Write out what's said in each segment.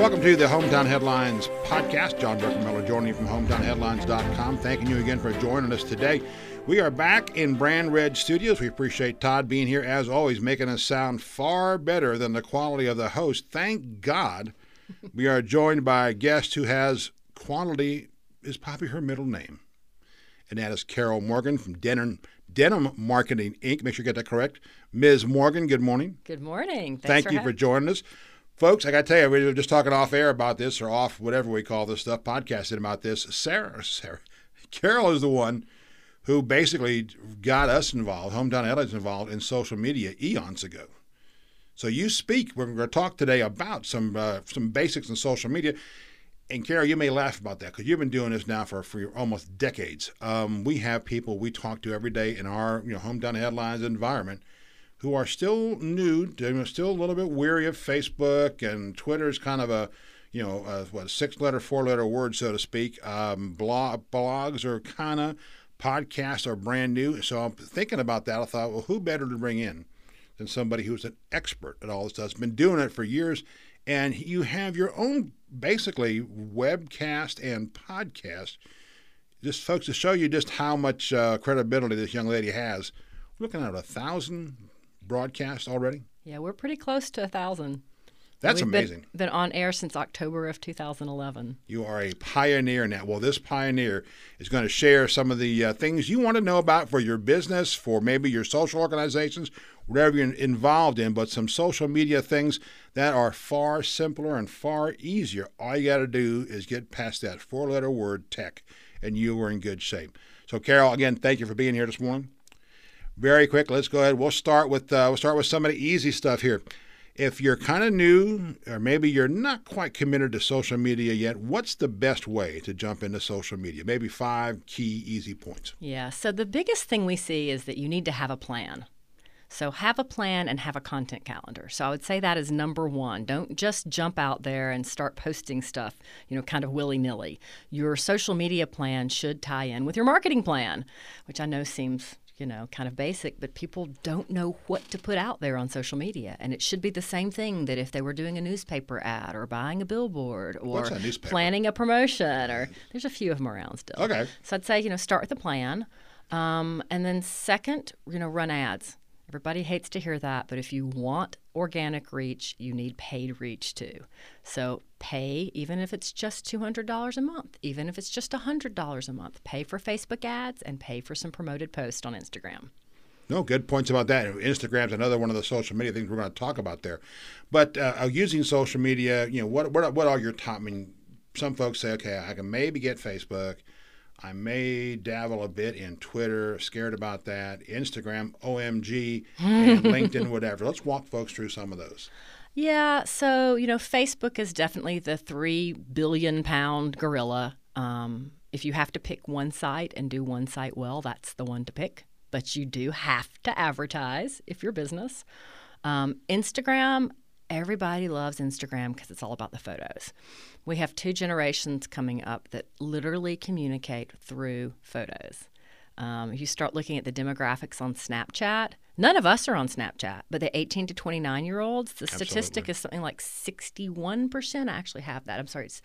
welcome to the Hometown Headlines podcast. John Miller joining you from hometownheadlines.com. Thanking you again for joining us today. We are back in Brand Red Studios. We appreciate Todd being here, as always, making us sound far better than the quality of the host. Thank God. we are joined by a guest who has quality, is probably her middle name. And that is Carol Morgan from Denim, Denim Marketing Inc. Make sure you get that correct. Ms. Morgan, good morning. Good morning. Thanks Thank for you having- for joining us. Folks, I got to tell you, we were just talking off air about this or off whatever we call this stuff, podcasting about this. Sarah, Sarah, Carol is the one who basically got us involved, Hometown Headlines involved in social media eons ago. So you speak. We're going to talk today about some uh, some basics in social media. And Carol, you may laugh about that because you've been doing this now for, for almost decades. Um, we have people we talk to every day in our you know hometown headlines environment who are still new, still a little bit weary of Facebook and Twitter is kind of a you know what six letter, four letter word so to speak. Um, blog blogs are kind of podcasts are brand new. So I'm thinking about that. I thought, well, who better to bring in than somebody who's an expert at all this stuff? Been doing it for years, and you have your own basically webcast and podcast. Just folks to show you just how much uh, credibility this young lady has. We're looking at a thousand broadcasts already. Yeah, we're pretty close to a thousand. That's We've been- amazing. Been, on air since October of 2011. You are a pioneer now. Well, this pioneer is going to share some of the uh, things you want to know about for your business, for maybe your social organizations, whatever you're involved in, but some social media things that are far simpler and far easier. All you got to do is get past that four letter word tech, and you are in good shape. So, Carol, again, thank you for being here this morning. Very quick, let's go ahead. We'll start with uh, we'll start with some of the easy stuff here. If you're kind of new, or maybe you're not quite committed to social media yet, what's the best way to jump into social media? Maybe five key easy points. Yeah, so the biggest thing we see is that you need to have a plan. So have a plan and have a content calendar. So I would say that is number one. Don't just jump out there and start posting stuff, you know, kind of willy nilly. Your social media plan should tie in with your marketing plan, which I know seems you know, kind of basic, but people don't know what to put out there on social media. And it should be the same thing that if they were doing a newspaper ad or buying a billboard or a planning a promotion or there's a few of them around still. Okay. So I'd say, you know, start with a plan. Um, and then second, you know, run ads. Everybody hates to hear that, but if you want organic reach, you need paid reach too. So pay, even if it's just $200 a month, even if it's just $100 a month, pay for Facebook ads and pay for some promoted posts on Instagram. No, good points about that. Instagram's another one of the social media things we're going to talk about there. But uh, using social media, you know, what what what are your top? I mean, some folks say, okay, I can maybe get Facebook. I may dabble a bit in Twitter, scared about that. Instagram, OMG, and LinkedIn, whatever. Let's walk folks through some of those. Yeah, so you know, Facebook is definitely the three billion pound gorilla. Um, if you have to pick one site and do one site well, that's the one to pick. But you do have to advertise if you're business. Um, Instagram, everybody loves Instagram because it's all about the photos. We have two generations coming up that literally communicate through photos. Um, if you start looking at the demographics on Snapchat, none of us are on Snapchat, but the 18 to 29 year olds, the statistic is something like 61%. I actually have that. I'm sorry. It's,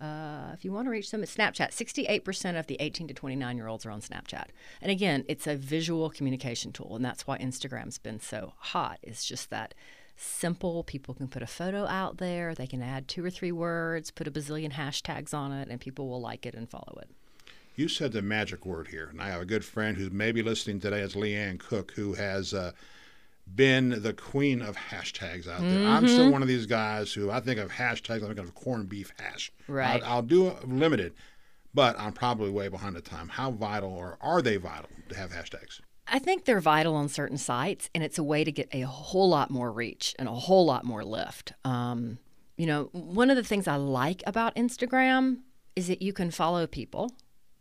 uh, if you want to reach them, it's Snapchat. 68% of the 18 to 29 year olds are on Snapchat. And again, it's a visual communication tool, and that's why Instagram's been so hot. It's just that simple. People can put a photo out there, they can add two or three words, put a bazillion hashtags on it, and people will like it and follow it. You said the magic word here, and I have a good friend who's maybe listening today. It's Leanne Cook, who has uh, been the queen of hashtags out there. I'm still one of these guys who I think of hashtags. I think of corned beef hash. Right. I'll, I'll do a limited, but I'm probably way behind the time. How vital, or are they vital, to have hashtags? I think they're vital on certain sites, and it's a way to get a whole lot more reach and a whole lot more lift. Um, you know, one of the things I like about Instagram is that you can follow people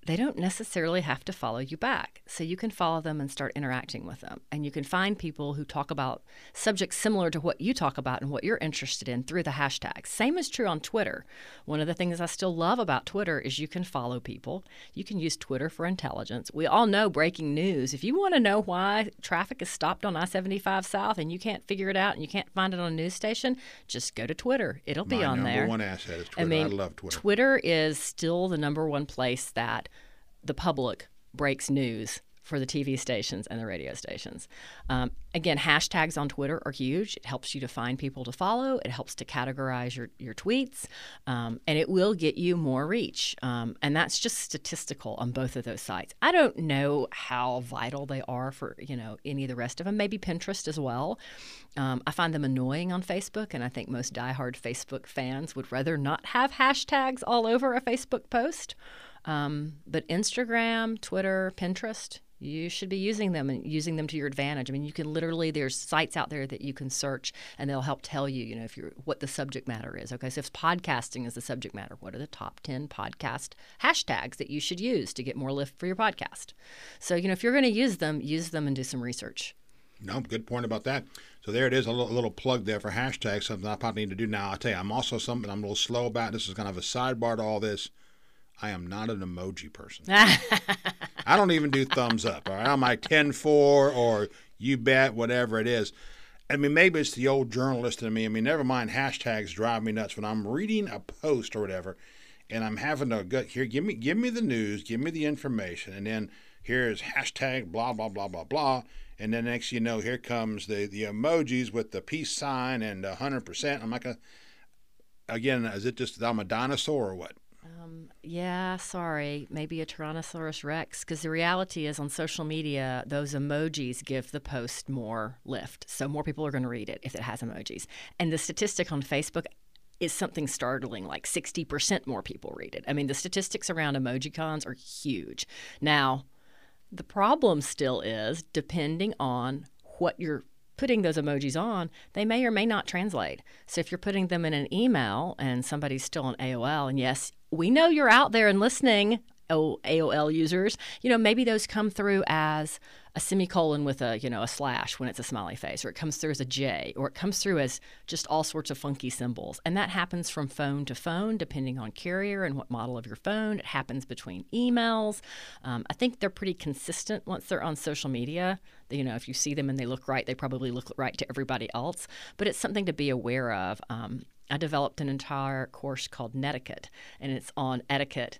they don't necessarily have to follow you back. So you can follow them and start interacting with them. And you can find people who talk about subjects similar to what you talk about and what you're interested in through the hashtags. Same is true on Twitter. One of the things I still love about Twitter is you can follow people. You can use Twitter for intelligence. We all know breaking news. If you want to know why traffic is stopped on I 75 South and you can't figure it out and you can't find it on a news station, just go to Twitter. It'll be My on number there. one asset is Twitter. I mean, love Twitter. Twitter is still the number one place that the public breaks news for the TV stations and the radio stations. Um, again, hashtags on Twitter are huge. It helps you to find people to follow. It helps to categorize your, your tweets, um, and it will get you more reach. Um, and that's just statistical on both of those sites. I don't know how vital they are for you know any of the rest of them. Maybe Pinterest as well. Um, I find them annoying on Facebook, and I think most diehard Facebook fans would rather not have hashtags all over a Facebook post. Um, but Instagram, Twitter, Pinterest, you should be using them and using them to your advantage. I mean, you can literally there's sites out there that you can search and they'll help tell you, you know, if you're what the subject matter is. Okay, so if podcasting is the subject matter, what are the top ten podcast hashtags that you should use to get more lift for your podcast? So you know, if you're going to use them, use them and do some research. No, good point about that. So there it is, a little, a little plug there for hashtags, something I probably need to do now. I'll tell you, I'm also something I'm a little slow about. This is kind of a sidebar to all this. I am not an emoji person. I don't even do thumbs up. All right, I'm like 10 4 or you bet, whatever it is. I mean, maybe it's the old journalist in me. I mean, never mind hashtags drive me nuts when I'm reading a post or whatever, and I'm having to go here. Give me, give me the news, give me the information, and then here's hashtag blah blah blah blah blah, and then next you know, here comes the the emojis with the peace sign and hundred percent. I'm like, a, again, is it just that I'm a dinosaur or what? Um, yeah, sorry, maybe a Tyrannosaurus Rex. Because the reality is, on social media, those emojis give the post more lift, so more people are going to read it if it has emojis. And the statistic on Facebook is something startling like 60% more people read it. I mean, the statistics around emoji cons are huge. Now, the problem still is depending on what you're putting those emojis on, they may or may not translate. So if you're putting them in an email and somebody's still on AOL, and yes, we know you're out there and listening, AOL users, you know, maybe those come through as a semicolon with a, you know, a slash when it's a smiley face, or it comes through as a J, or it comes through as just all sorts of funky symbols. And that happens from phone to phone, depending on carrier and what model of your phone. It happens between emails. Um, I think they're pretty consistent once they're on social media. You know, if you see them and they look right, they probably look right to everybody else. But it's something to be aware of. Um, I developed an entire course called Netiquette, and it's on etiquette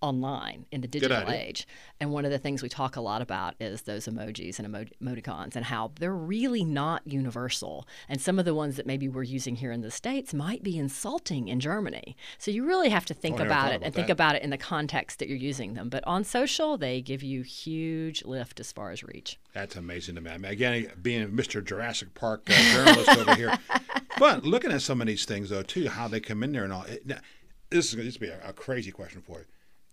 online in the digital age. And one of the things we talk a lot about is those emojis and emo- emoticons and how they're really not universal. And some of the ones that maybe we're using here in the States might be insulting in Germany. So you really have to think Oh, about it about and think about it in the context that you're using them. But on social, they give you huge lift as far as reach. That's amazing to me. I mean, again, being Mr. Jurassic Park uh, journalist over here, but looking at some of these things though too, how they come in there and all. It, now, this is going to be a, a crazy question for you.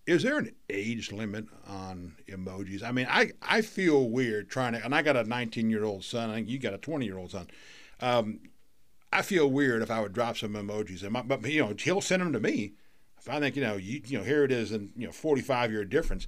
Is there an age limit on emojis? I mean, I, I feel weird trying to, and I got a 19 year old son. I think you got a 20 year old son. Um, I feel weird if I would drop some emojis, and my, but you know he'll send them to me. If I think you know you you know here it is, and you know 45 year difference.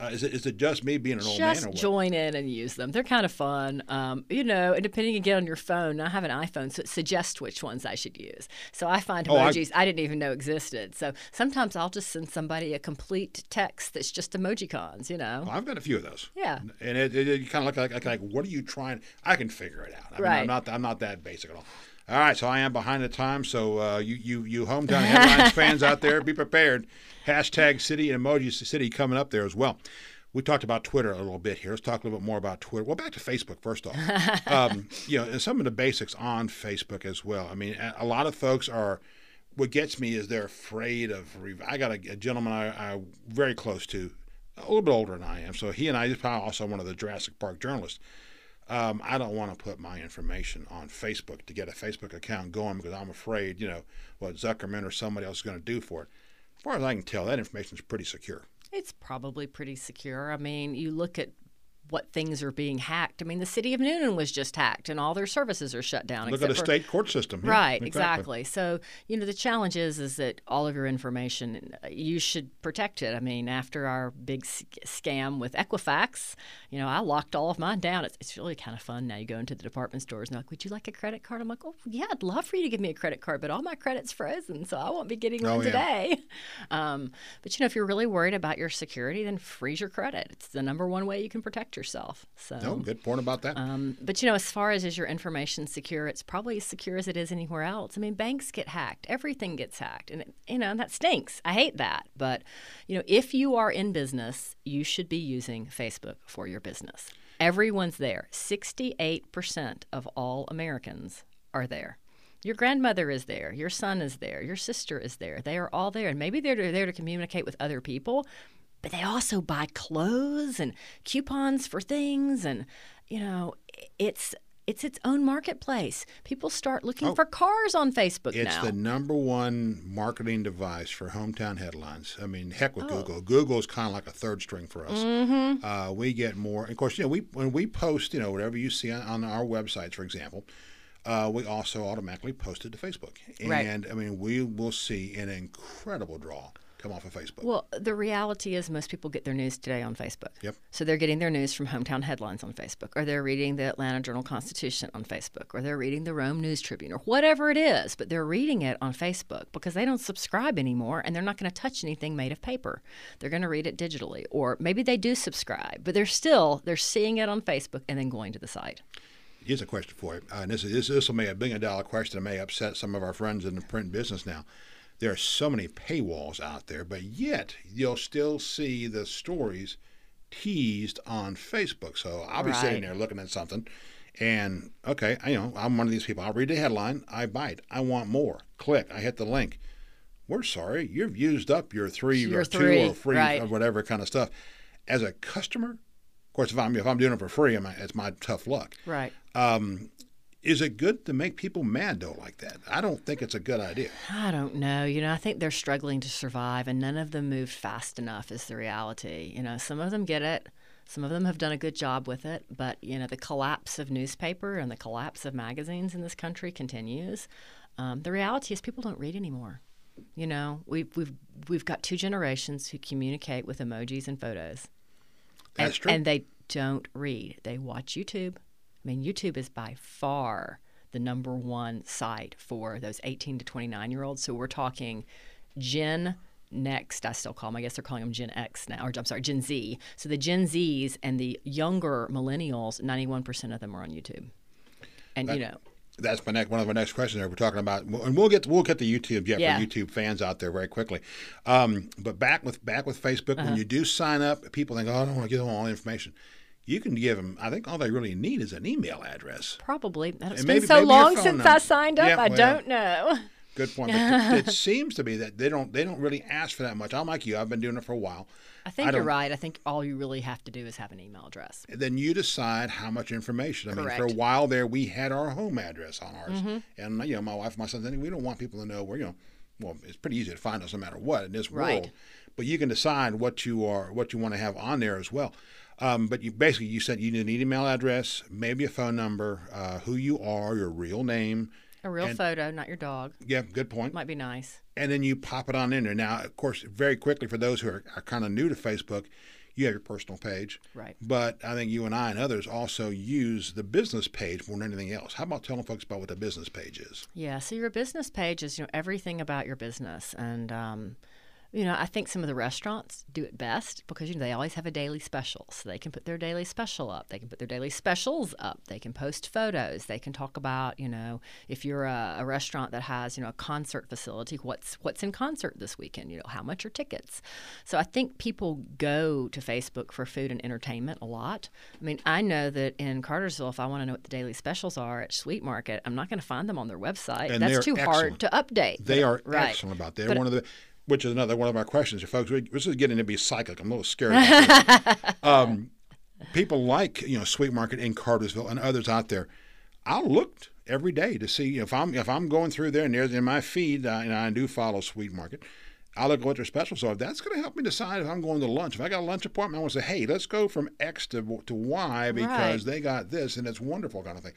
Uh, is it is it just me being an old man Just or what? join in and use them. They're kind of fun. Um, you know, and depending again on your phone, I have an iPhone, so it suggests which ones I should use. So I find Oh, I- emojis I, didn't even know existed. So sometimes I'll just send somebody a complete text that's just emoji cons, you know? I've got a few of those. Yeah. and it, it, it kind of look like, like like what are you trying? I can figure it out. I mean, I'm not I'm not that basic at all. All right, so I am behind the times. So uh, you you you hometown headlines fans out there, be prepared. Hashtag city and emoji city coming up there as well. We talked about Twitter a little bit here. Let's talk a little bit more about Twitter. Well, back to Facebook first off. um, you know, and some of the basics on Facebook as well. I mean, a lot of folks are. What gets me is they're afraid of. re- I got a, a gentleman I, I very close to, a little bit older than I am. So he and I, is probably also one of the Jurassic Park journalists. Um, I don't want to put my information on Facebook to get a Facebook account going because I'm afraid, you know, what Zuckerman or somebody else is going to do for it. As far as I can tell, that information is pretty secure. It's probably pretty secure. I mean, you look at what things are being hacked. I mean, the city of Newnan was just hacked, and all their services are shut down. Look at the for, state court system. Yeah, right, exactly. So you know, the challenge is is that all of your information you should protect it. I mean, after our big scam with Equifax, you know, I locked all of mine down. It's, it's really kind of fun now. You go into the department stores and they're like, "Would you like a credit card?" I'm like, "Oh yeah, I'd love for you to give me a credit card, but all my credit's frozen, so I won't be getting one oh, yeah. today." Um, but you know, if you're really worried about your security, then freeze your credit. It's the number one way you can protect yourself. So no, good point about that. Um, but you know, as far as is your information secure, it's probably as secure as it is anywhere else. I mean, banks get hacked, everything gets hacked, and it, you know that stinks. I hate that. But you know, if you are in business, you should be using Facebook for your business. Everyone's there. Sixty-eight percent of all Americans are there. Your grandmother is there. Your son is there. Your sister is there. They are all there. And maybe they're there to communicate with other people, but they also buy clothes and coupons for things and you know it's it's its own marketplace. People start looking oh, for cars on Facebook it's now. the number one marketing device for hometown headlines. I mean, heck with oh. Google. Google is kind of like a third string for us. Mm-hmm. Uh, we get more. Of course, you know, we when we post, you know, whatever you see on, on our websites, for example, uh, we also automatically post it to Facebook. And right. I mean, we will see an incredible draw come off of Facebook. Well, the reality is most people get their news today on Facebook. Yep. So they're getting their news from hometown headlines on Facebook, or they're reading the Atlanta Journal Constitution on Facebook, or they're reading the Rome News Tribune, or whatever it is, but they're reading it on Facebook because they don't subscribe anymore and they're not going to touch anything made of paper. They're going to read it digitally, or maybe they do subscribe, but they're still they're seeing it on Facebook and then going to the site. Here's a question for you, uh, and this, this this will be a billion dollar question that may upset some of our friends in the print business now there are so many paywalls out there, but yet you'll still see the stories teased on Facebook. So I'll be right. sitting there looking at something, and okay, I, you know, I'm one of these people. I'll read the headline, I bite, I want more. Click, I hit the link. We're sorry, you've used up your three your or three, two or free right. or whatever kind of stuff. As a customer, of course, if I'm if I'm doing it for free, it's my tough luck. Right. Um, is it good to make people mad though like that? I don't think it's a good idea. I don't know. You know, I think they're struggling to survive and none of them moved fast enough is the reality. You know, some of them get it. Some of them have done a good job with it, but you know, the collapse of newspaper and the collapse of magazines in this country continues. Um, the reality is people don't read anymore. You know, we've we've we've got two generations who communicate with emojis and photos. That's and, true. And they don't read. They watch YouTube I mean, YouTube is by far the number one site for those 18 to 29 year olds. So we're talking Gen Next, I still call them. I guess they're calling them Gen X now, or I'm sorry, Gen Z. So the Gen Zs and the younger millennials, 91% of them are on YouTube. And that, you know, that's my next one of my next questions. There, we're talking about, and we'll get we'll get to YouTube, Jeff, yeah. for YouTube fans out there very quickly. Um, but back with back with Facebook, uh-huh. when you do sign up, people think, oh, I don't want to give them all the information you can give them. I think all they really need is an email address. Probably. It's been so long since number. I signed up. Yeah, I well, don't know. Good point. it, it, seems to be that they don't they don't really ask for that much. I'm like you. I've been doing it for a while. I think I you're right. I think all you really have to do is have an email address. Then you decide how much information. I Correct. mean, for a while there, we had our home address on ours, mm-hmm. and you know, my wife, my son, we don't want people to know where you know. Well, it's pretty easy to find us no matter what in this right. world, but you can decide what you are, what you want to have on there as well. Um, but you basically you said you need an email address, maybe a phone number, uh, who you are, your real name, a real and, photo, not your dog. Yeah, good point. Might be nice. And then you pop it on in there. Now, of course, very quickly for those who are, are kind of new to Facebook, you have your personal page. Right. But I think you and I and others also use the business page more than anything else. How about telling folks about what the business page is? Yeah. So your business page is you know everything about your business and. Um, you know, I think some of the restaurants do it best because you know they always have a daily special, so they can put their daily special up. They can put their daily specials up. They can post photos. They can talk about, you know, if you're a, a restaurant that has, you know, a concert facility, what's what's in concert this weekend. You know, how much are tickets? So I think people go to Facebook for food and entertainment a lot. I mean, I know that in Cartersville, if I want to know what the daily specials are at Sweet Market, I'm not going to find them on their website. And That's too excellent. hard to update. They are right. excellent about that. They're one of the which is another one of our questions, folks. We, this is getting to be cyclic. I'm a little scared. um, people like you know Sweet Market in Cartersville and others out there. I'll look every day to see if I'm if I'm going through there and there's in my feed, uh, and I do follow Sweet Market. I look at what their special. So if that's going to help me decide if I'm going to lunch, if I got a lunch appointment, I want to say, hey, let's go from X to, to Y because Right. they got this and it's wonderful kind of thing.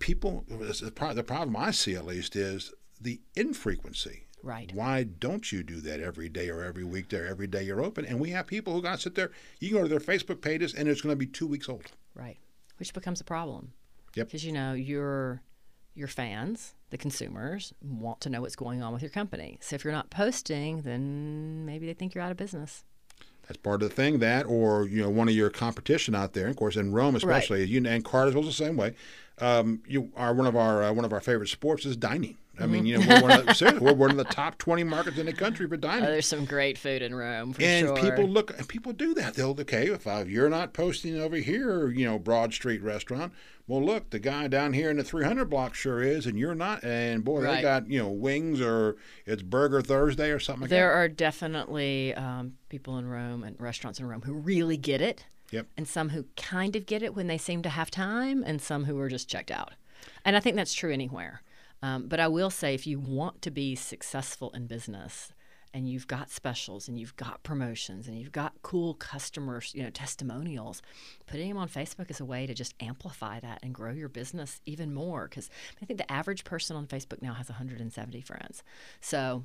People, the pro- the problem I see at least is the infrequency. Right. Why don't you do that every day or every week there, every day you're open? And we have people who got to sit there. You can go to their Facebook pages and it's going to be two weeks old. Right. Which becomes a problem. Yep. Because you know your your fans, the consumers, want to know what's going on with your company. So if you're not posting, then maybe they think you're out of business. That's part of the thing. That, or you know, one of your competition out there. Of course, in Rome, especially, you and Cartersville's the same way. Um, you are one of our uh, one of our favorite sports is dining. I mean, you know, we're one, of the, seriously, we're one of the top twenty markets in the country for dining. Oh, there's some great food in Rome for and sure. people look, and people do that. They'll okay if I, you're not posting over here, you know, Broad Street restaurant. Well, look, the guy down here in the 300 block sure is, and you're not. And boy, they got you know wings or it's Burger Thursday or something like there that. are definitely um, people in Rome and restaurants in Rome who really get it. Yep. and some who kind of get it when they seem to have time, and some who are just checked out. And I think that's true anywhere. Um, but I will say, if you want to be successful in business, and you've got specials, and you've got promotions, and you've got cool customers, you know, testimonials, putting them on Facebook is a way to just amplify that and grow your business even more. Because I think the average person on Facebook now has 170 friends. So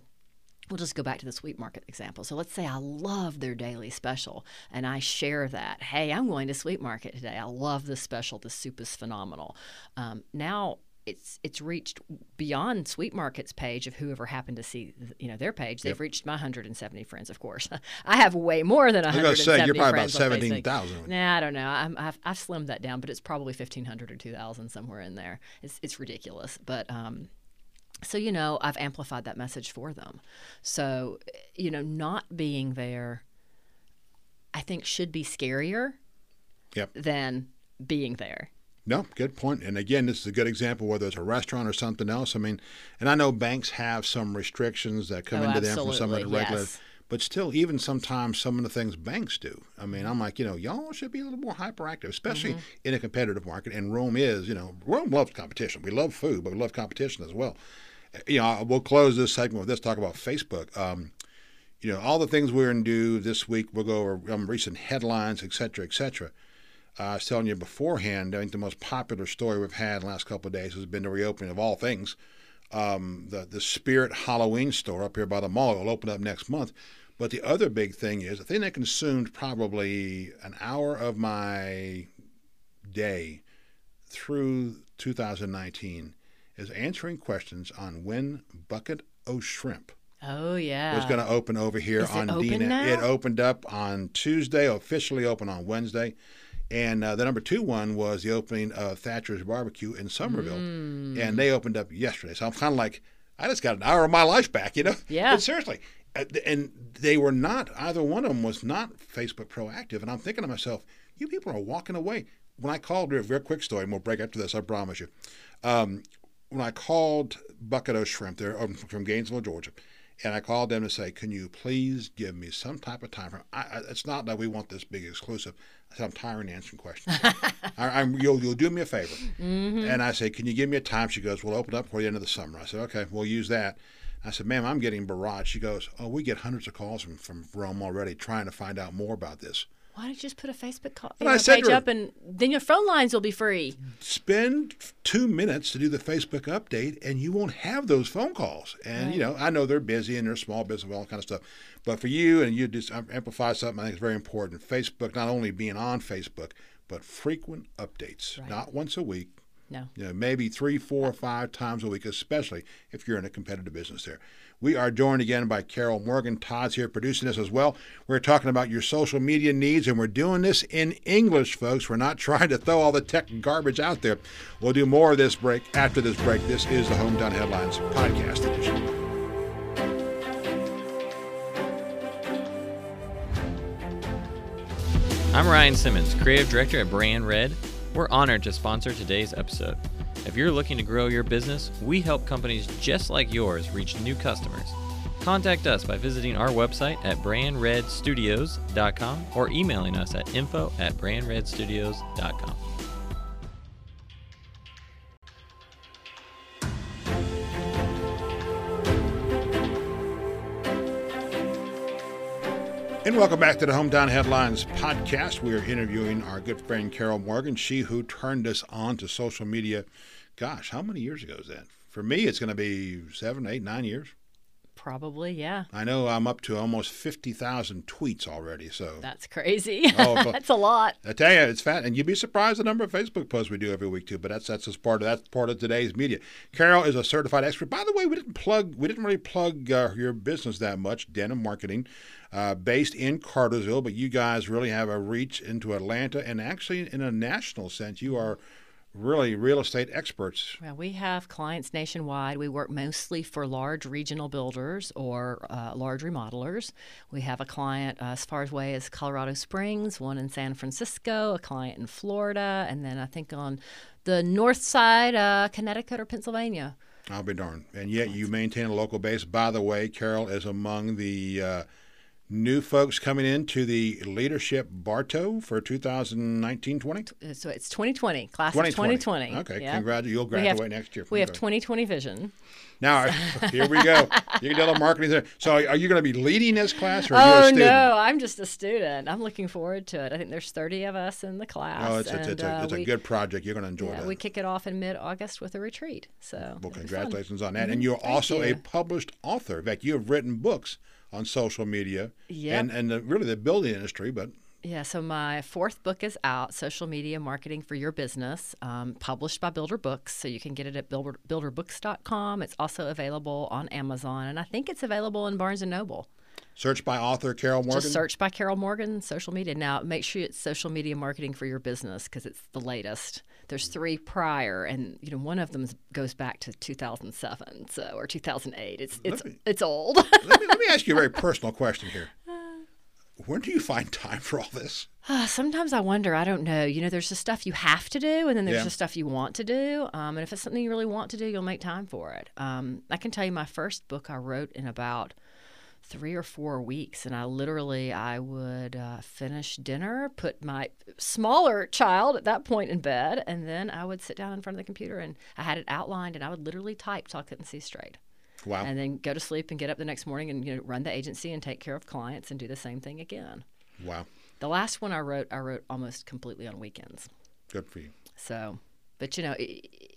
We'll just go back to the sweet market example. So let's say I love their daily special and I share that. Hey, I'm going to sweet market today. I love this special. The soup is phenomenal. Um, now it's it's reached beyond sweet market's page of whoever happened to see you know their page. They've reached my 170 friends, of course. I have way more than I was 170 gonna say you're probably about friends on Facebook. 17,000. Nah, I don't know. I'm, I've, I've slimmed that down, but it's probably 1,500 or 2,000 somewhere in there. It's, it's ridiculous. But um, so, you know, I've amplified that message for them. So, you know, not being there, I think, should be scarier Yep. than being there. No, good point. And again, this is a good example, whether it's a restaurant or something else. I mean, and I know banks have some restrictions that come Oh, into them from some of the regular, yes. but still, even sometimes some of the things banks do. I mean, I'm like, you know, y'all should be a little more hyperactive, especially Mm-hmm. in a competitive market. And Rome is, you know, Rome loves competition. We love food, but we love competition as well. You know, we'll close this segment with this talk about Facebook. Um, you know, all the things we're going to do this week, we'll go over um, recent headlines, et cetera, et cetera. Uh, I was telling you beforehand, I think the most popular story we've had in the last couple of days has been the reopening of all things. Um, the, the Spirit Halloween store up here by the mall will open up next month. But the other big thing is the thing that consumed probably an hour of my day through 2019 is answering questions on when Bucket O Shrimp Oh, yeah. was going to open over here Is it on DNet. now? It opened up on Tuesday, officially open on Wednesday. And uh, the number two one was the opening of Thatcher's Barbecue in Summerville. Mm. And they opened up yesterday. So I'm kind of like, I just got an hour of my life back, you know? Yeah. But seriously. uh, And they were not, either one of them was not Facebook proactive. And I'm thinking to myself, you people are walking away. When I called, a very quick story, and we'll break after this, I promise you. Um, when I called Bucket O Shrimp, they're um, from Gainesville, Georgia, and I called them to say, "Can you please give me some type of time frame? I, I, it's not that we want this big exclusive. I said I'm tired of answering questions. I, I'm, you'll, you'll do me a favor." Mm-hmm. And I said, "Can you give me a time?" She goes, "We'll open up for the end of the summer." I said, "Okay, we'll use that." I said, "Ma'am, I'm getting barraged." She goes, "Oh, we get hundreds of calls from, from Rome already trying to find out more about this." Why don't you just put a Facebook call, And I uh, said page her- up and then your phone lines will be free? spend two minutes to do the Facebook update, and you won't have those phone calls. And you know, I know they're busy and they're small business, all that kind of stuff. But for you, and you just um, amplify something I think is very important. Facebook, not only being on Facebook, but frequent updates, Right. not once a week. No. You know, maybe three, four, or five times a week, especially if you're in a competitive business there. We are joined again by Carol Morgan. Todd's here producing this as well. We're talking about your social media needs, and we're doing this in English, folks. We're not trying to throw all the tech garbage out there. We'll do more of this break after this break. This is the Hometown Headlines Podcast Edition. I'm Ryan Simmons, Creative Director at Brand Red. We're honored to sponsor today's episode. If you're looking to grow your business, we help companies just like yours reach new customers. Contact us by visiting our website at brandredstudios.com or emailing us at info at brandredstudios.com. And welcome back to the Hometown Headlines podcast. We are interviewing our good friend Carol Morgan, she who turned us on to social media. Gosh, how many years ago is that? For me, it's going to be seven, eight, nine years. Probably, yeah. I know I'm up to almost 50,000 tweets already. So That's crazy. Oh, that's a lot. I tell you, it's fat, and you'd be surprised the number of Facebook posts we do every week too. But that's that's just part of that's part of today's media. Carol is a certified expert. By the way, we didn't plug we didn't really plug uh, your business that much. Denim Marketing, uh, based in Cartersville, but you guys really have a reach into Atlanta, and actually in a national sense, you are really real estate experts. Well, we have clients nationwide. We work mostly for large regional builders or uh, large remodelers. We have a client uh, as far away as Colorado Springs, one in San Francisco, a client in Florida, and then I think on the north side, uh, Connecticut or Pennsylvania. I'll be darned. And yet you maintain a local base. By the way, Carol is among the uh, new folks coming into the leadership Bartow for 2019-20. Uh, So it's 2020, class of 2020. Okay, Yeah. congratulations. You'll We have- graduate next year. We have 2020 vision. Now, here we go. You can do a little marketing there. So, are you going to be leading this class, or are Oh you a student? no, I'm just a student. I'm looking forward to it. I think there's 30 of us in the class. Oh, it's, it's, and, it's, a, uh, it's a good project. You're going to enjoy Yeah, we kick it off in mid-August with a retreat. So well, it'll be fun. congratulations on that. And you're also a published author. In fact, you have written books on social media Yep. and, and the, really the building industry, but Yeah, so my fourth book is out, Social Media Marketing for Your Business, um, published by Builder Books. So you can get it at builder, builderbooks.com. It's also available on Amazon, and I think it's available in Barnes & Noble. search by author Carol Morgan. Just search by Carol Morgan, social media. Now, make sure it's social media marketing for your business because it's the latest. There's three prior, and you know one of them goes back to 2007, so or 2008. It's it's me- it's old. let, me, let me ask you a very personal question here. When do you find time for all this? Uh, Sometimes I wonder. I don't know. You know, there's the stuff you have to do, and then there's Yeah. the stuff you want to do. Um, and if it's something you really want to do, you'll make time for it. Um, I can tell you, my first book I wrote in about three or four weeks, and I literally I would uh, finish dinner, put my smaller child at that point in bed, and then I would sit down in front of the computer, and I had it outlined, and I would literally type till I couldn't see straight Wow. and then go to sleep and get up the next morning and you know run the agency and take care of clients and do the same thing again. wow. The last one I wrote, I wrote almost completely on weekends. Good for you. So, but you know,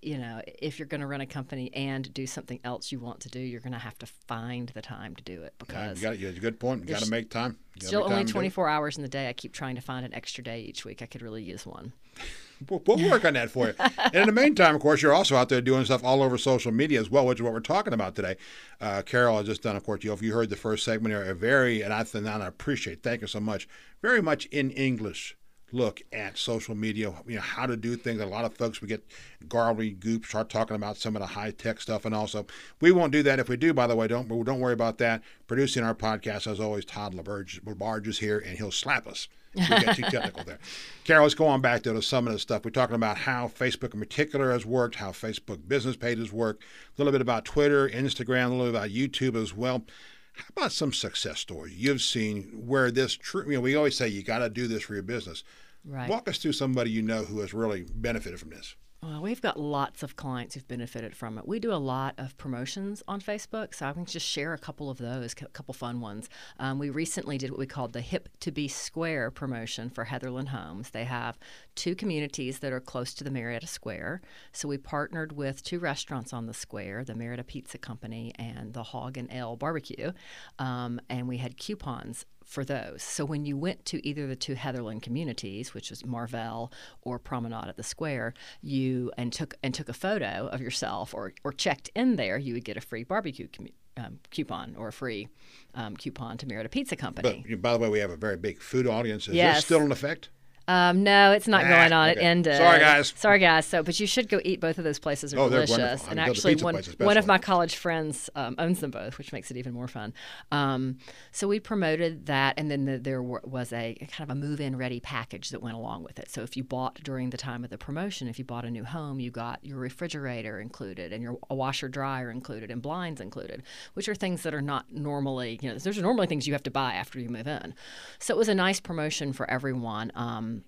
you know, if you're going to run a company and do something else you want to do, you're going to have to find the time to do it because you got. You got a good point. You got to make time. You still make only to 24 hours in the day. I keep trying to find an extra day each week. I could really use one. We'll, we'll work on that for you. and in the meantime, of course, you're also out there doing stuff all over social media as well, which is what we're talking about today. Uh, Carol has just done, of course, you know, if you heard the first segment, here, a very, and I, think, and I appreciate, thank you so much, very much in English look at social media, you know, how to do things. A lot of folks, we get garbly goop, start talking about some of the high tech stuff. And also, we won't do that. If we do, by the way, don't, don't worry about that. Producing our podcast, as always, Todd LaBarge, LaBarge is here and he'll slap us. We get too technical there. Carol, let's go on back to some of the stuff. We're talking about how Facebook in particular has worked, how Facebook business pages work, a little bit about Twitter, Instagram, a little bit about YouTube as well. How about some success stories you've seen where this true? You know, we always say you got to do this for your business. Right. Walk us through somebody you know who has really benefited from this. Well, we've got lots of clients who've benefited from it. We do a lot of promotions on Facebook, so I can just share a couple of those, a couple fun ones. Um, we recently did what we called the Hip to Be Square promotion for Heatherland Homes. They have two communities that are close to the Marietta Square, so we partnered with two restaurants on the square, the Marietta Pizza Company and the Hog and Ale Barbecue, um, and we had coupons for those. So when you went to either the two Heatherland communities, which was Marvell or Promenade at the Square, you and took and took a photo of yourself or or checked in there, you would get a free barbecue commu- um, coupon or a free um, coupon to Marietta Pizza Company. But by the way, we have a very big food audience. Is this Yes. still in effect? Um, no, it's not going on. It ended. Sorry, guys. Sorry, guys. So, but you should go eat both of those places. Are Oh, they're delicious. wonderful. And actually, one one of my college friends um, owns them both, which makes it even more fun. Um, so we promoted that, and then the, there was a kind of a move-in ready package that went along with it. So if you bought during the time of the promotion, if you bought a new home, you got your refrigerator included, and your washer dryer included, and blinds included, which are things that are not normally, you know, those are normally things you have to buy after you move in. So it was a nice promotion for everyone. Um,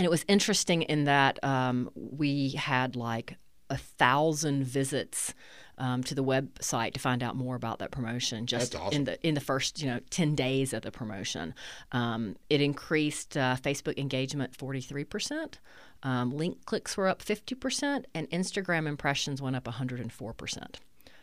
and it was interesting in that um, we had like a thousand visits um, to the website to find out more about that promotion. Just awesome. in the in the first you know ten days of the promotion, um, it increased uh, Facebook engagement forty three percent. Um, link clicks were up 50%, and Instagram impressions went up 104%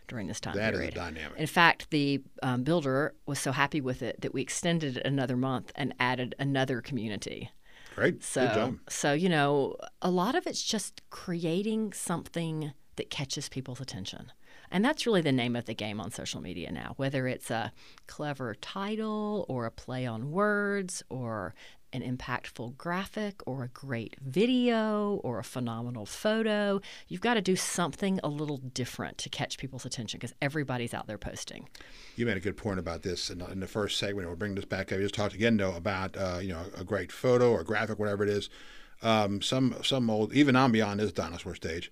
during this time That is period. dynamic. In fact, the um, builder was so happy with it that we extended it another month and added another community. Great. So, so you know, a lot of it's just creating something that catches people's attention. And that's really the name of the game on social media now. Whether it's a clever title or a play on words or an impactful graphic or a great video or a phenomenal photo, you've got to do something a little different to catch people's attention because everybody's out there posting. You made a good point about this in, in the first segment. We'll bring this back up. You just talked again, though, about uh, you know a great photo or graphic, whatever it is. Um, some some old, even I'm beyond this dinosaur stage.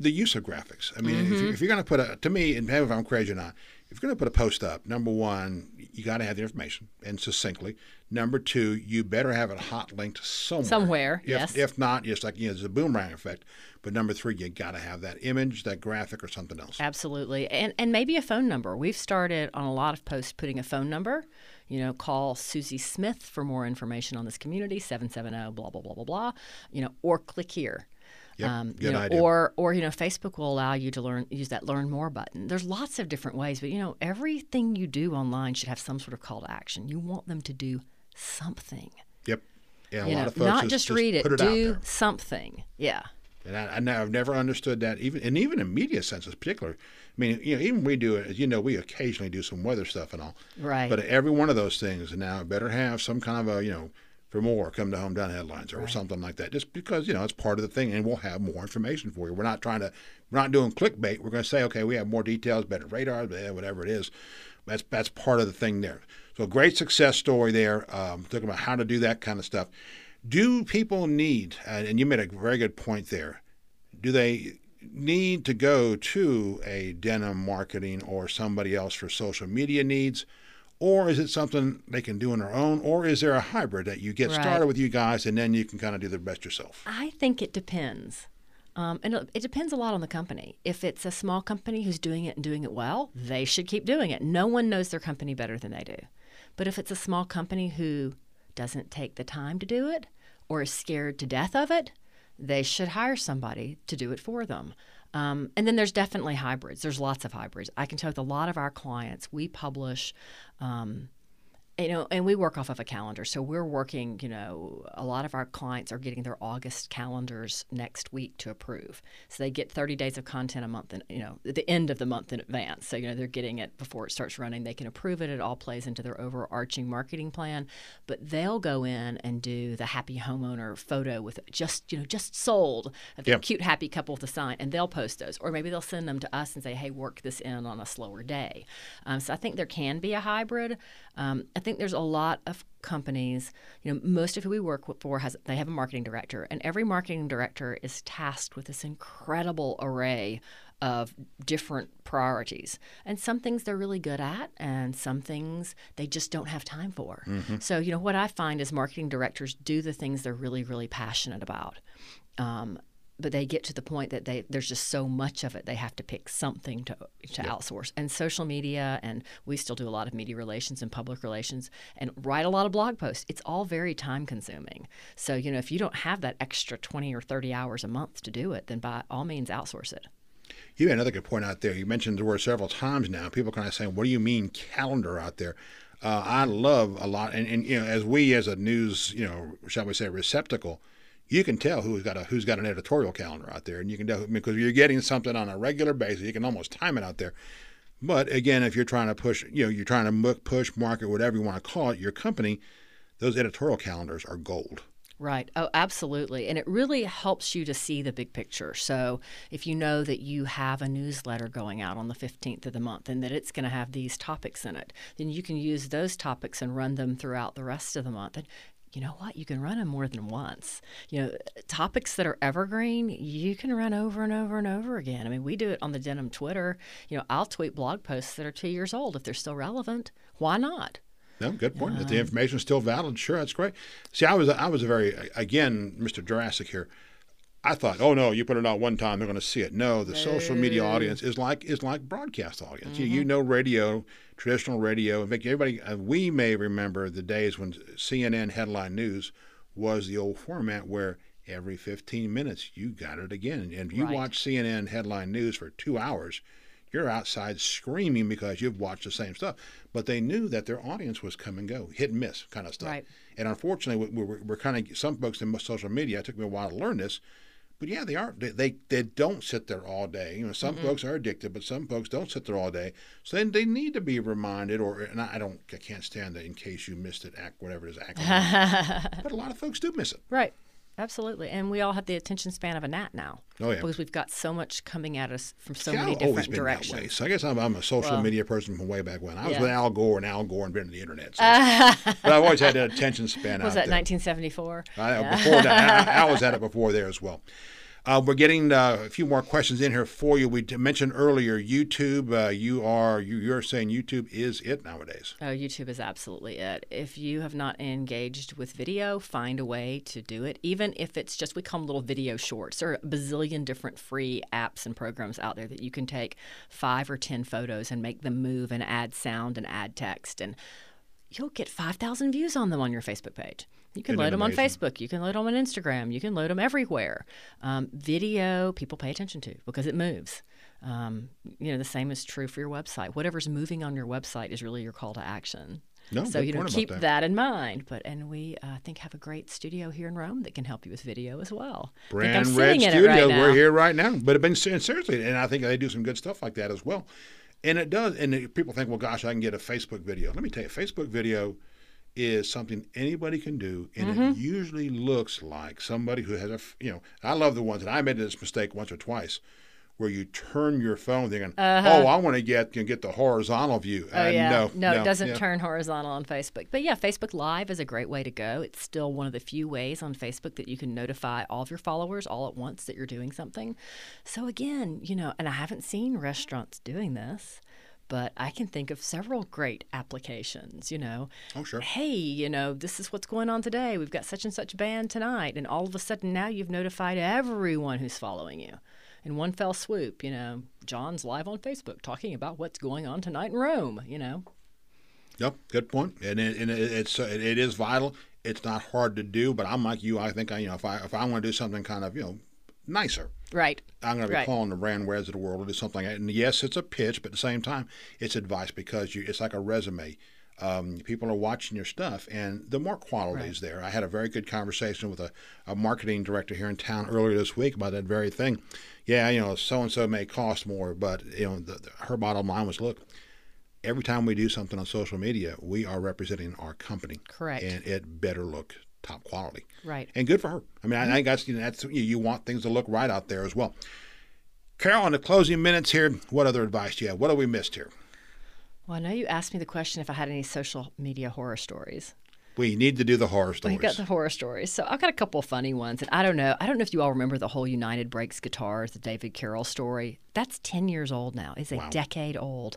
The use of graphics. I mean, if, Mm-hmm. you, if you're going to put a, to me, and maybe if I'm crazy or not, if you're going to put a post up, number one, you got to have the information and succinctly. Number two, you better have it hot linked somewhere. Somewhere, If, yes. If not, just like you know, there's a boomerang effect. But number three, you got to have that image, that graphic, or something else. Absolutely. And and maybe a phone number. We've started on a lot of posts putting a phone number. You know, call Susie Smith for more information on this community, 770 blah blah blah blah blah, you know, or click here. Um, Yep, you good know, idea. or or you know, Facebook will allow you to learn use that learn more button. There's lots of different ways, but you know, everything you do online should have some sort of call to action. You want them to do something. Yep. Yeah, a You lot of folks not just, read it, it do something. Yeah. And I, I, I've never understood that, even and even in media senses, particular. I mean, you know, even we do it. You know, we occasionally do some weather stuff and all. Right. But every one of those things now better have some kind of a you know, for more, come to hometown headlines or something like that. Just because you know it's part of the thing, and we'll have more information for you. We're not trying to, we're not doing clickbait. We're going to say, okay, we have more details, better radar, whatever it is. That's that's part of the thing there. So great success story there. Um, talking about how to do that kind of stuff. Do people need? And you made a very good point there. Do they need to go to a denim marketing or somebody else for social media needs? Or is it something they can do on their own? Or is there a hybrid that you get Right. started with you guys and then you can kind of do the best yourself? I think it depends. Um, and it, it depends a lot on the company. If it's a small company who's doing it and doing it well, they should keep doing it. No one knows their company better than they do. But if it's a small company who doesn't take the time to do it or is scared to death of it, they should hire somebody to do it for them. Um, and then there's definitely hybrids. There's lots of hybrids. I can tell with a lot of our clients, we publish um, you know, and we work off of a calendar. So we're working, you know, a lot of our clients are getting their August calendars next week to approve. So they get 30 days of content a month, and you know, at the end of the month in advance. So, you know, they're getting it before it starts running. They can approve it. It all plays into their overarching marketing plan. But they'll go in and do the happy homeowner photo with just, you know, just sold of the Yep. cute, happy couple with the sign, and they'll post those. Or maybe they'll send them to us and say, hey, work this in on a slower day. Um, so I think there can be a hybrid. Um, I think there's a lot of companies, you know, most of who we work for has they have a marketing director, and every marketing director is tasked with this incredible array of different priorities. And some things they're really good at, and some things they just don't have time for. So, you know, what I find is marketing directors do the things they're really, really passionate about. Um, but they get to the point that they there's just so much of it they have to pick something to to outsource and social media and we still do a lot of media relations and public relations and write a lot of blog posts it's all very time consuming so you know if you don't have that extra 20 or 30 hours a month to do it then by all means outsource it You had another good point out there. You mentioned the word several times now. People kind of saying, "What do you mean calendar out there?" Uh, I love a lot, and, and you know, as we as a news, you know, shall we say, receptacle, you can tell who's got a who's got an editorial calendar out there, and you can tell because you're getting something on a regular basis. You can almost time it out there. But again, if you're trying to push, you know, you're trying to push, market, whatever you want to call it, your company, those editorial calendars are gold. Right. Oh, absolutely. And it really helps you to see the big picture. So if you know that you have a newsletter going out on the 15th of the month and that it's going to have these topics in it, then you can use those topics and run them throughout the rest of the month. And you know what? You can run them more than once. You know, topics that are evergreen, you can run over and over and over again. I mean, we do it on the Denim Twitter. You know, I'll tweet blog posts that are two years old if they're still relevant. Why not? No, good point. If the information is still valid, sure, that's great. See, I was I was a very again, Mr. Jurassic here. I thought, oh no, you put it out one time, they're going to see it. No, the social media audience is like is like broadcast audience. You, Mm-hmm. you know, radio, traditional radio. In fact, everybody, uh, we may remember the days when CNN headline news was the old format where every 15 minutes you got it again. And if you Right. watch CNN headline news for two hours, you're outside screaming because you've watched the same stuff. But they knew that their audience was come and go, hit and miss kind of stuff. Right. And unfortunately, we- we're, we're kind of some folks in social media. It took me a while to learn this, but yeah, they are. They they, they don't sit there all day. You know, some folks are addicted, but some folks don't sit there all day. So then they need to be reminded, or and I I don't, I can't stand that. In case you missed it, act whatever it is, act. but a lot of folks do miss it. Right. Absolutely. And we all have the attention span of a gnat now. Oh, yeah. Because we've got so much coming at us from so See, many I've different been directions. that way. So I guess I'm, I'm a social Well- media person from way back when. I was Yeah. with Al Gore, and Al Gore invented the internet. So. but I've always had that attention span. Was that there. 1974? I, before that, I, I was at it before there as well. Uh, we're getting uh, a few more questions in here for you. We mentioned earlier YouTube. Uh, you are you, you're saying YouTube is it nowadays. Oh, YouTube is absolutely it. If you have not engaged with video, find a way to do it. Even if it's just, we call them little video shorts. There are a bazillion different free apps and programs out there that you can take five or 10 photos and make them move and add sound and add text. And you'll get 5,000 views on them on your Facebook page. You can load them on? Facebook. You can load them on Instagram. You can load them everywhere. Um, video, people pay attention to because it moves. Um, you know, the same is true for your website. Whatever's moving on your website is really your call to action. No, so you know, keep that. that. in mind. But and we, uh, I think, have a great studio here in Rome that can help you with video as well. I think I'm Brand Red Studio. right. We're here right now. But it's been ser- seriously, and I think they do some good stuff like that as well. And it does. And people think, well, gosh, I can get a Facebook video. Let me tell you, Facebook video is something anybody can do, and Mm-hmm. it usually looks like somebody who has a, you know, I love the ones, and I made this mistake once or twice, where you turn your phone thinking, oh, I want to get can get the horizontal view. Uh-huh. Oh Uh, yeah, no, it doesn't yeah. turn horizontal on Facebook. But yeah, Facebook Live is a great way to go. It's still one of the few ways on Facebook that you can notify all of your followers all at once that you're doing something. So again, you know, and I haven't seen restaurants doing this. But I can think of several great applications, you know. Oh, sure. Hey, you know, this is what's going on today. We've got such and such band tonight. And all of a sudden now you've notified everyone who's following you in one fell swoop. You know, John's live on Facebook talking about what's going on tonight in Rome, you know. Yep, good point. And it, and it, it's uh, it is vital. It's not hard to do, but I'm like you. I think I you know if I if I want to do something kind of you know nicer, Right. I'm going to be Right. calling the brand wares of the world to do something. And yes, it's a pitch, but at the same time, it's advice because you it's like a resume. Um, people are watching your stuff, and the more quality is there. I had a very good conversation with a, a marketing director here in town earlier this week about that very thing. Yeah, you know, so and so may cost more, but you know, the, the, her bottom line was, look, every time we do something on social media, we are representing our company. Correct. And it better look top quality. Right. And good for her. I mean, I think that's, you know, that's you, you want things to look right out there as well. Carol, in the closing minutes here, what other advice do you have? What have we missed here? Well, I know you asked me the question if I had any social media horror stories. We need to do the horror stories. you got the horror stories. So I've got a couple of funny ones. And I don't know. I don't know if you all remember the whole United Breaks Guitars, the David Carroll story. That's 10 years old now. It's a Wow. decade old.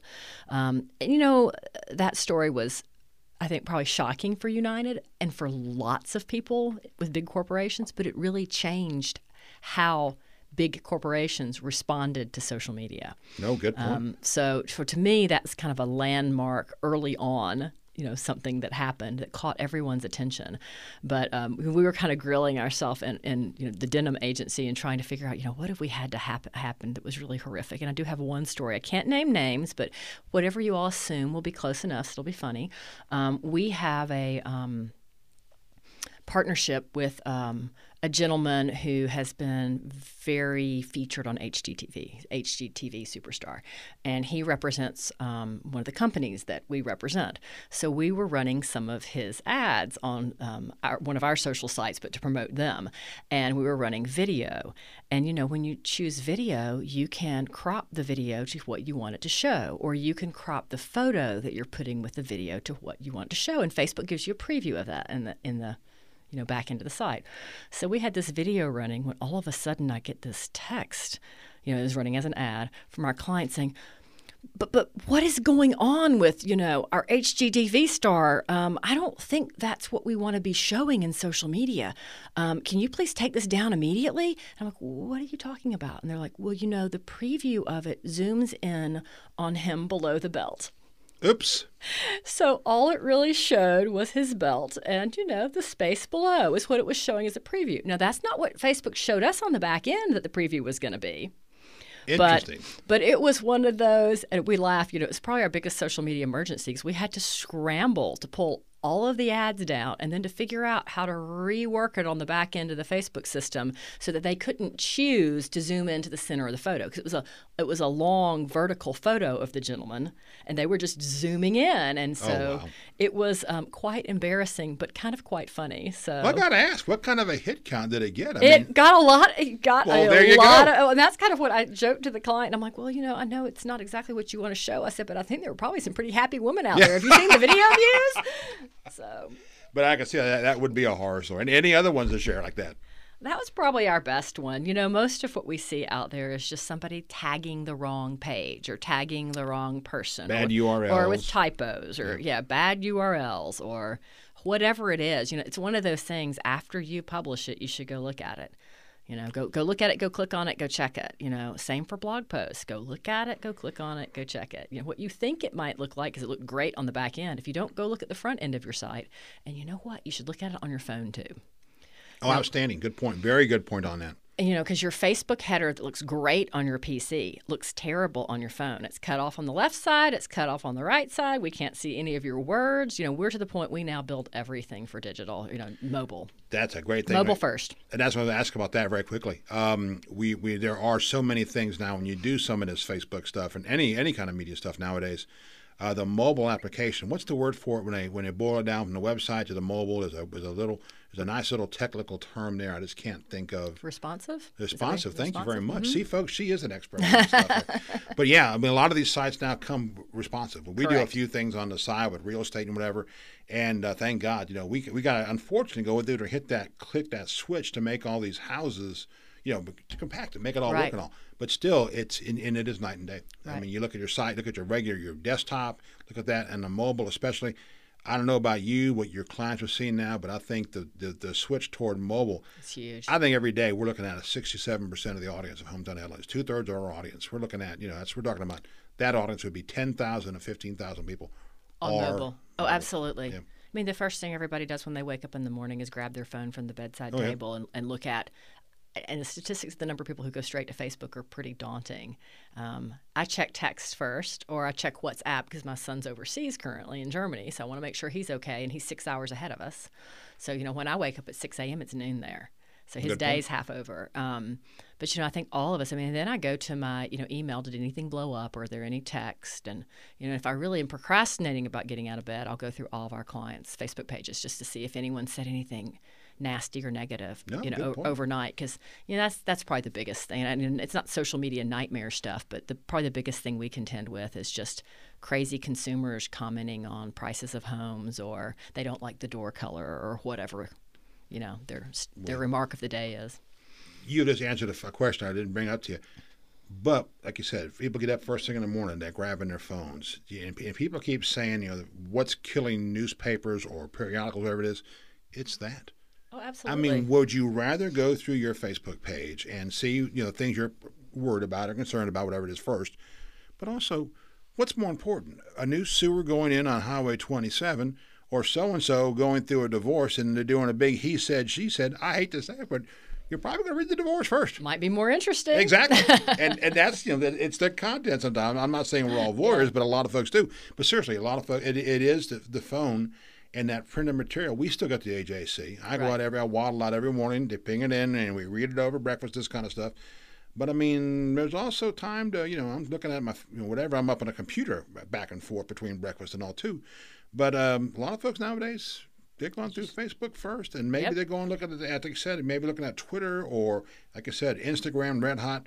Um, and you know, that story was, I think, probably shocking for United and for lots of people with big corporations, but it really changed how big corporations responded to social media. no, good point. Um, so for to me, that's kind of a landmark early on. You know, something that happened that caught everyone's attention. But um, we were kind of grilling ourselves in, in you know the denim agency and trying to figure out, you know, what have we had to happen happen that was really horrific. And I do have one story. I can't name names, but whatever you all assume will be close enough. So it'll be funny. Um, we have a. Um, partnership with um, a gentleman who has been very featured on HGTV, HGTV superstar, and he represents um, one of the companies that we represent. So we were running some of his ads on um, our, one of our social sites, but to promote them, and we were running video. And you know, when you choose video, you can crop the video to what you want it to show, or you can crop the photo that you're putting with the video to what you want to show. And Facebook gives you a preview of that in the in the you know, back into the site. So we had this video running when all of a sudden I get this text, you know, it was running as an ad from our client saying, but but what is going on with you know our HGTV star? Um, I don't think that's what we want to be showing in social media. Um, can you please take this down immediately? And I'm like, what are you talking about? And they're like, well, you know, the preview of it zooms in on him below the belt. Oops. So all it really showed was his belt and, you know, the space below is what it was showing as a preview. Now, that's not what Facebook showed us on the back end that the preview was going to be. Interesting. But, but it was one of those, and we laugh, you know, it was probably our biggest social media emergency because we had to scramble to pull all of the ads down and then to figure out how to rework it on the back end of the Facebook system so that they couldn't choose to zoom into the center of the photo because it was a it was a long vertical photo of the gentleman and they were just zooming in and so wow. it was um, quite embarrassing but kind of quite funny so Well, I got to ask, what kind of a hit count did it get? I it mean, got a lot. It got Well, a there you lot go. of, oh, and that's kind of what I joked to the client. I'm like, well, you know, I know it's not exactly what you want to show. I said, but I think there were probably some pretty happy women out Yeah. there. Have you seen the video views? So but I can see that that would be a horror story. And any other ones to share like that? that was probably our best one. You know, most of what we see out there is just somebody tagging the wrong page or tagging the wrong person, Bad or, or with typos, or yeah, bad URLs, or whatever it is. You know, it's one of those things. After you publish it, you should go look at it. You know, go go look at it, go click on it, go check it. You know, same for blog posts. Go look at it, go click on it, go check it. You know, what you think it might look like because it looked great on the back end. If you don't go look at the front end of your site, and you know what, you should look at it on your phone too. Oh, outstanding. Good point. Very good point on that. You know, because your Facebook header that looks great on your PC looks terrible on your phone. It's cut off on the left side, it's cut off on the right side. We can't see any of your words. You know, we're to the point we now build everything for digital, you know, mobile. That's a great thing. Mobile first. And that's what I was ask about that very quickly. Um, we, we there are so many things now when you do some of this Facebook stuff and any any kind of media stuff nowadays. Uh, the mobile application. What's the word for it when they when they boil it down from the website to the mobile? There's a there's a little there's a nice little technical term there. I just can't think of. Responsive? Is that right? Responsive. Thank you very Responsive? much. See, folks, she is an expert on this stuff. But yeah, I mean, a lot of these sites now come responsive. We do a few things on the side with real estate and whatever, and uh, thank God, you know, we we got to unfortunately go through to hit that click that switch to make all these houses, you know, to compact it, make it all work and all. But still, it's and and it is night and day. I mean, you look at your site, look at your regular your desktop, look at that, and the mobile especially. I don't know about you, what your clients are seeing now, but I think the, the, the switch toward mobile It's huge. I think every day we're looking at a 67% of the audience of Hometown Headlines, two thirds of our audience. We're looking at, you know, that's we're talking about that audience would be 10,000 to 15,000 people. on are- mobile. Oh, absolutely. Yeah. I mean, the first thing everybody does when they wake up in the morning is grab their phone from the bedside Oh, yeah. table and, and look at. And the statistics, of the number of people who go straight to Facebook are pretty daunting. Um, I check text first, or I check WhatsApp because my son's overseas currently in Germany, so I want to make sure he's okay, and he's six hours ahead of us. So you know, when I wake up at six a.m., it's noon there. So his Good point. day's half over. Um, but you know, I think all of us. I mean, then I go to my you know email. Did anything blow up? Or are there any text? And you know, if I really am procrastinating about getting out of bed, I'll go through all of our clients' Facebook pages just to see if anyone said anything nasty or negative. No, you know, o- overnight because you know that's that's probably the biggest thing. And it's not social media nightmare stuff, but the probably the biggest thing we contend with is just crazy consumers commenting on prices of homes or they don't like the door color or whatever. You know, their their remark of the day is. You just answered a question I didn't bring up to you. But like you said, people get up first thing in the morning, they're grabbing their phones. And, and people keep saying, you know, what's killing newspapers or periodicals, whatever it is, it's that. Oh, absolutely. I mean, would you rather go through your Facebook page and see, you know, things you're worried about or concerned about, whatever it is first, but also, what's more important, a new sewer going in on Highway 27, or so and so going through a divorce and they're doing a big he said she said? I hate to say it, but you're probably going to read the divorce first. might be more interesting. Exactly, and and that's you know it's the content. Sometimes I'm not saying we're all voyeurs, but a lot of folks do. But seriously, a lot of folks, it, it is the, the phone and that printed material. We still got the AJC. I go Right. out every, I waddle out every morning, they ping it in, and we read it over breakfast, this kind of stuff. But I mean, there's also time to you know I'm looking at my you know, whatever I'm up on a computer back and forth between breakfast and all too. But um, a lot of folks nowadays. They're going through Facebook first, and maybe Yep. they're going looking at, the- like I said, maybe looking at Twitter or, like I said, Instagram, Red Hot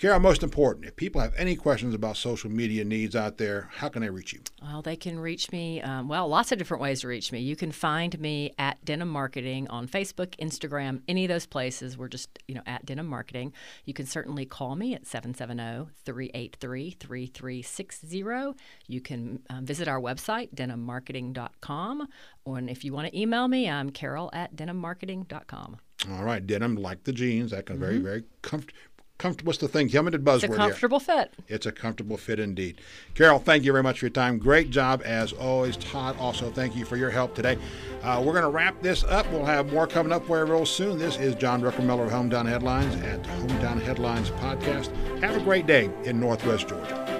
Carol, most important, if people have any questions about social media needs out there, how can they reach you? Well, they can reach me, um, well, lots of different ways to reach me. You can find me at Denim Marketing on Facebook, Instagram, any of those places. We're just, you know, at Denim Marketing. You can certainly call me at 770 383 3360. You can um, visit our website, denimmarketing.com. And if you want to email me, I'm carol at denimmarketing.com. All right, denim like the jeans. That can very, very comfortable. Comfortable. What's the thing? Helmeted buzzword. It's a comfortable here. fit. It's a comfortable fit indeed. Carol, thank you very much for your time. Great job as always. Todd, also thank you for your help today. Uh, we're going to wrap this up. We'll have more coming up for you real soon. This is John Druckenmiller of Hometown Headlines at Hometown Headlines Podcast. Have a great day in Northwest Georgia.